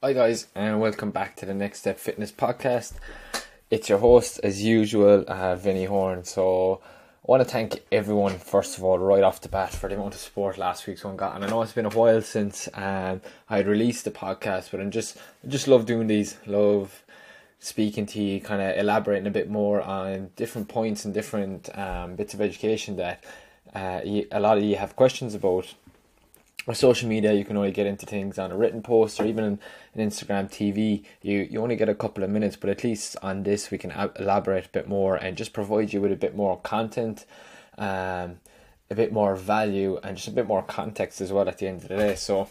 Hi, guys, and welcome back to the Next Step Fitness podcast. It's your host, as usual, uh, Vinny Horan. So, I want to thank everyone, first of all, right off the bat, for the amount of support last week's one got. And I know it's been a while since um, I released the podcast, but I'm just, I just love doing these. Love speaking to you, kind of elaborating a bit more on different points and different um, bits of education that uh, a lot of you have questions about or social media, you can only get into things on a written post or even in Instagram TV. You you only get a couple of minutes, but at least on this we can elaborate a bit more and just provide you with a bit more content, um, a bit more value, and just a bit more context as well at the end of the day. So,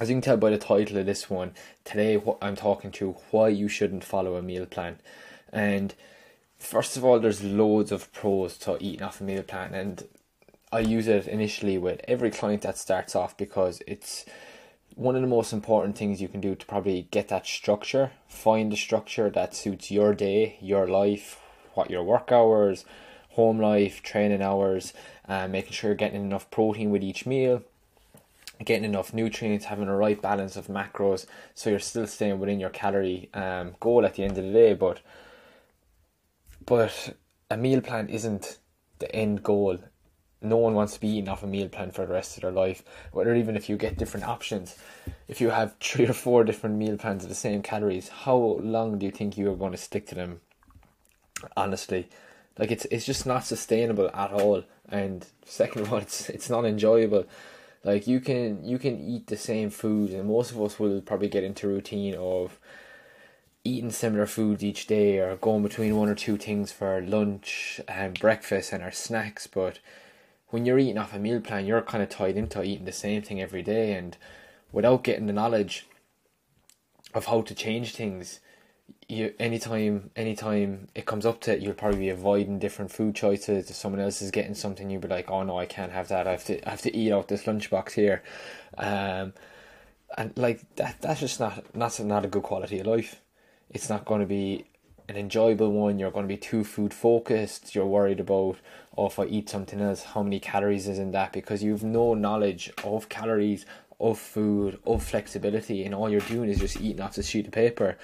as you can tell by the title of this one, today what I'm talking to why you shouldn't follow a meal plan, and first of all, there's loads of pros to eating off a meal plan, and I use it initially with every client that starts off because it's one of the most important things you can do to probably get that structure, find the structure that suits your day, your life, what your work hours, home life, training hours, uh, making sure you're getting enough protein with each meal, getting enough nutrients, having a right balance of macros, so you're still staying within your calorie um, goal at the end of the day. But but a meal plan isn't the end goal no one wants to be eating off a meal plan for the rest of their life. Whether even if you get different options, if you have three or four different meal plans of the same calories, how long do you think you are going to stick to them? Honestly, like it's it's just not sustainable at all. And second of all, it's it's not enjoyable. Like you can you can eat the same food, and most of us will probably get into routine of eating similar foods each day or going between one or two things for lunch and breakfast and our snacks, but when you're eating off a meal plan, you're kind of tied into eating the same thing every day, and without getting the knowledge of how to change things, you anytime anytime it comes up to it, you'll probably be avoiding different food choices. If someone else is getting something, you'll be like, "Oh no, I can't have that. I have to I have to eat out this lunchbox here," um, and like that that's just not that's not a good quality of life. It's not going to be an enjoyable one. You're going to be too food focused. You're worried about, oh, if I eat something else, how many calories is in that? Because you've no knowledge of calories, of food, of flexibility, and all you're doing is just eating off the sheet of paper.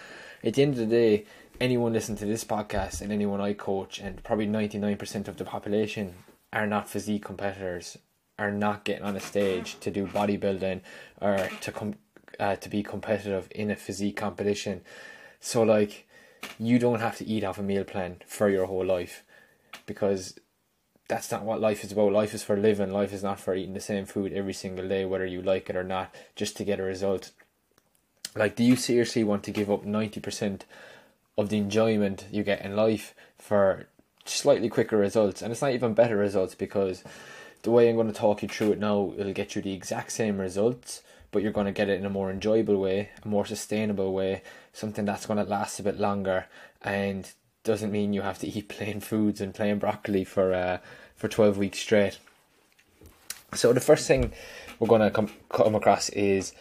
At the end of the day, anyone listening to this podcast and anyone I coach, and probably 99% of the population are not physique competitors, are not getting on a stage to do bodybuilding or to come uh, to be competitive in a physique competition. So like you don't have to eat off a meal plan for your whole life because that's not what life is about. Life is for living. Life is not for eating the same food every single day, whether you like it or not, just to get a result. Like, do you seriously want to give up 90% of the enjoyment you get in life for slightly quicker results? And it's not even better results because the way I'm going to talk you through it now, it'll get you the exact same results, but you're going to get it in a more enjoyable way, a more sustainable way, something that's going to last a bit longer, and doesn't mean you have to eat plain foods and plain broccoli for uh, for 12 weeks straight. So the first thing we're going to come come across is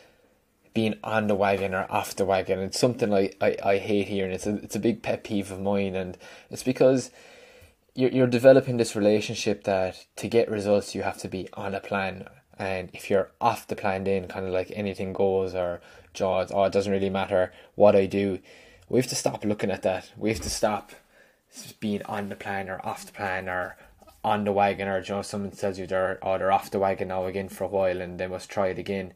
being on the wagon or off the wagon. It's something I, I, I hate hearing. It's a it's a big pet peeve of mine, and it's because you're you're developing this relationship that to get results you have to be on a plan. And if you're off the plan then kind of like anything goes or jaws oh it doesn't really matter what I do. We have to stop looking at that. We have to stop being on the plan or off the plan or on the wagon or you know someone tells you they're oh they're off the wagon now again for a while and they must try it again.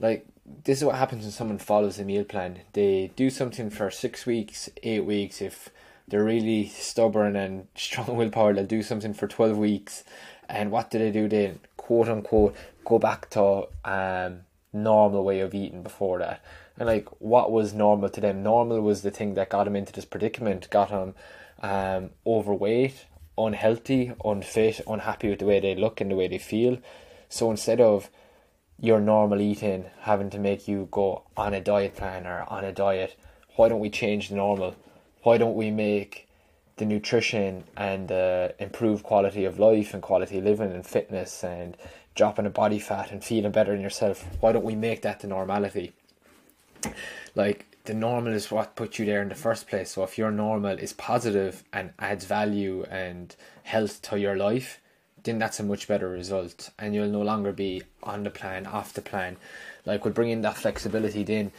Like this is what happens when someone follows a meal plan. They do something for six weeks eight weeks. If they're really stubborn and strong willpower they'll do something for 12 weeks and what do they do then quote unquote go back to um normal way of eating before that. And like what was normal to them? Normal was the thing that got them into this predicament, got them um overweight, unhealthy, unfit, unhappy with the way they look and the way they feel. So instead of your normal eating having to make you go on a diet plan or on a diet, why don't we change the normal? Why don't we make the nutrition and uh, the improved quality of life and quality living and fitness and dropping a body fat and feeling better in yourself. Why don't we make that the normality? Like the normal is what put you there in the first place. So if your normal is positive and adds value and health to your life, then that's a much better result and you'll no longer be on the plan, off the plan. like we'll bring in that flexibility then,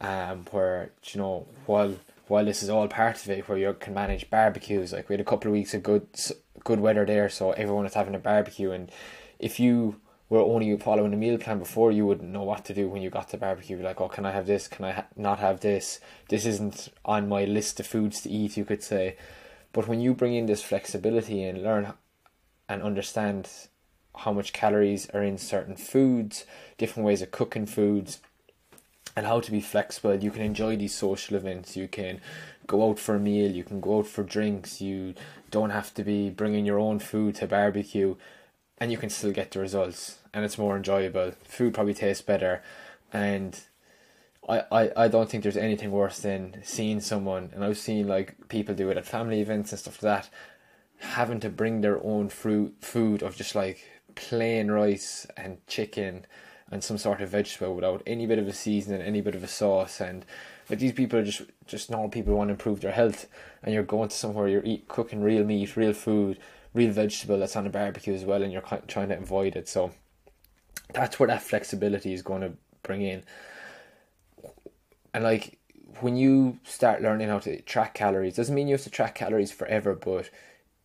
um, where you know while while this is all part of it, where you can manage barbecues. Like we had a couple of weeks of good good weather there, so everyone was having a barbecue, and if you were only following a meal plan before, you wouldn't know what to do when you got to barbecue. Like, oh, can I have this? Can I ha- not have this? This isn't on my list of foods to eat. You could say, but when you bring in this flexibility and learn and understand how much calories are in certain foods, different ways of cooking foods, and how to be flexible. You can enjoy these social events. You can go out for a meal. You can go out for drinks. You don't have to be bringing your own food to barbecue, and you can still get the results. And it's more enjoyable. Food probably tastes better, and I, I, I don't think there's anything worse than seeing someone, and I've seen like people do it at family events and stuff like that, having to bring their own fruit food of just like plain rice and chicken and some sort of vegetable without any bit of a seasoning, any bit of a sauce, and like these people are just just normal people who want to improve their health, and you're going to somewhere you're eat cooking real meat, real food, real vegetable that's on a barbecue as well, and you're trying to avoid it. So that's where that flexibility is going to bring in, and like when you start learning how to track calories, doesn't mean you have to track calories forever, but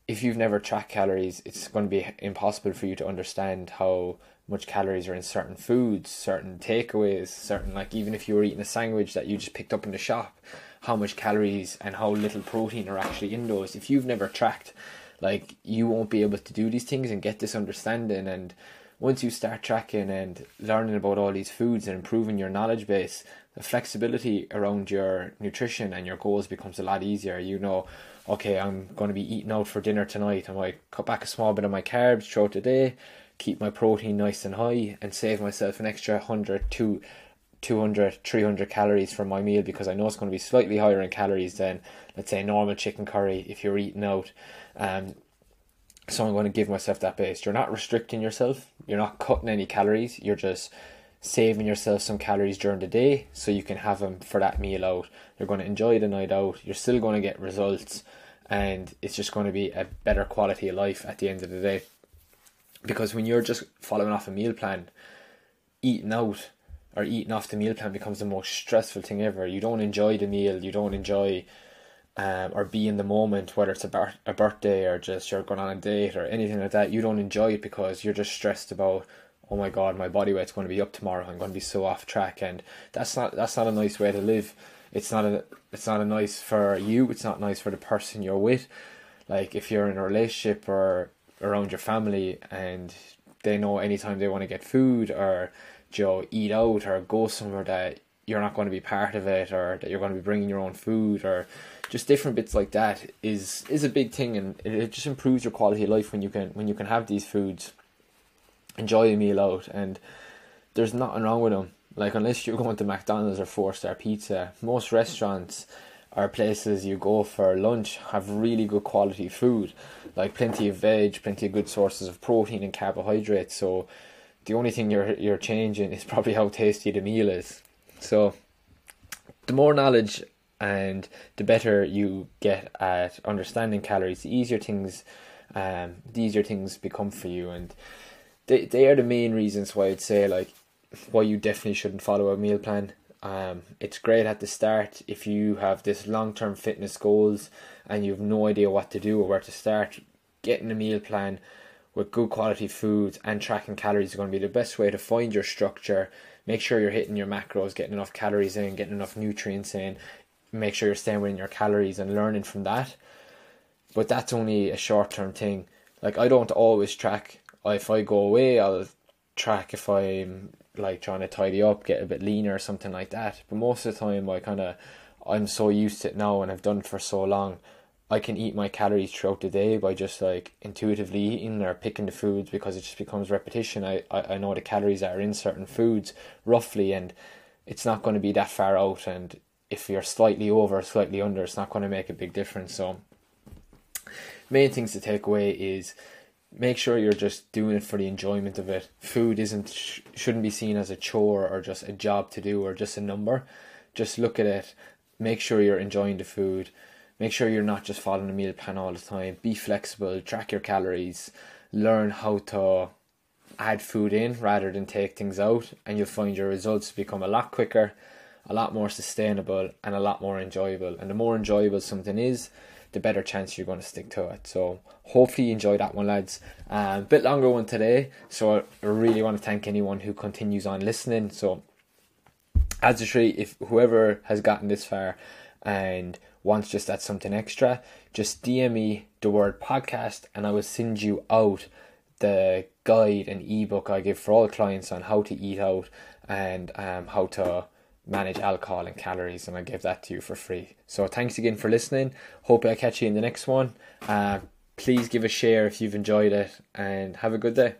if you've never tracked calories, it's going to be impossible for you to understand how much calories are in certain foods, certain takeaways, certain like even if you were eating a sandwich that you just picked up in the shop, how much calories and how little protein are actually in those. If you've never tracked, like you won't be able to do these things and get this understanding and once you start tracking and learning about all these foods and improving your knowledge base, the flexibility around your nutrition and your goals becomes a lot easier. You know, okay, I'm going to be eating out for dinner tonight. I might cut back a small bit of my carbs throughout the day, keep my protein nice and high, and save myself an extra 100 to 200, 300 calories from my meal because I know it's going to be slightly higher in calories than, let's say, normal chicken curry if you're eating out. Um, so I'm going to give myself that base. You're not restricting yourself, you're not cutting any calories, you're just saving yourself some calories during the day so you can have them for that meal out. You're going to enjoy the night out, you're still going to get results, and it's just going to be a better quality of life at the end of the day. Because when you're just following off a meal plan, eating out or eating off the meal plan becomes the most stressful thing ever. You don't enjoy the meal, you don't enjoy um, or be in the moment, whether it's a, a birthday or just you're going on a date or anything like that, you don't enjoy it because you're just stressed about, oh my god, my body weight's going to be up tomorrow. I'm going to be so off track, and that's not that's not a nice way to live. It's not a it's not a nice for you. It's not nice for the person you're with. Like if you're in a relationship or around your family and they know anytime they want to get food or you know, eat out or go somewhere that you're not going to be part of it or that you're going to be bringing your own food or just different bits like that is is a big thing and it, just improves your quality of life when you can when you can have these foods enjoy a meal out and there's nothing wrong with them like unless you're going to McDonald's or four star pizza most restaurants or places you go for lunch have really good quality food. Like plenty of veg plenty of good sources of protein and carbohydrates so the only thing you're you're changing is probably how tasty the meal is so the more knowledge and the better you get at understanding calories, the easier things, um, the easier things become for you, and they they are the main reasons why I'd say like why you definitely shouldn't follow a meal plan. Um, it's great at the start if you have this long term fitness goals and you have no idea what to do or where to start. Getting a meal plan with good quality foods and tracking calories is going to be the best way to find your structure. Make sure you're hitting your macros, getting enough calories in, getting enough nutrients in, make sure you're staying within your calories and learning from that. But that's only a short term thing. Like I don't always track. If I go away, I'll track if I'm like trying to tidy up, get a bit leaner or something like that. But most of the time, I kind of I'm so used to it now and I've done it for so long. I can eat my calories throughout the day by just like intuitively eating or picking the foods because it just becomes repetition. I, I, I know the calories are in certain foods roughly and it's not going to be that far out and if you're slightly over, slightly under, it's not going to make a big difference. So, main things to take away is make sure you're just doing it for the enjoyment of it. Food isn't shouldn't be seen as a chore or just a job to do or just a number. Just look at it. Make sure you're enjoying the food. Make sure you're not just following a meal plan all the time. Be flexible. Track your calories. Learn how to add food in rather than take things out, and you'll find your results become a lot quicker, a lot more sustainable, and a lot more enjoyable. And the more enjoyable something is, the better chance you're going to stick to it. So hopefully you enjoy that one, lads. A um, bit longer one today, so I really want to thank anyone who continues on listening. So as a treat, if whoever has gotten this far and wants just that something extra, just DM me the word podcast, and I will send you out the guide and ebook I give for all clients on how to eat out and um, how to manage alcohol and calories, and I give that to you for free. So thanks again for listening. Hope I catch you in the next one. Uh, please give a share if you've enjoyed it, and have a good day.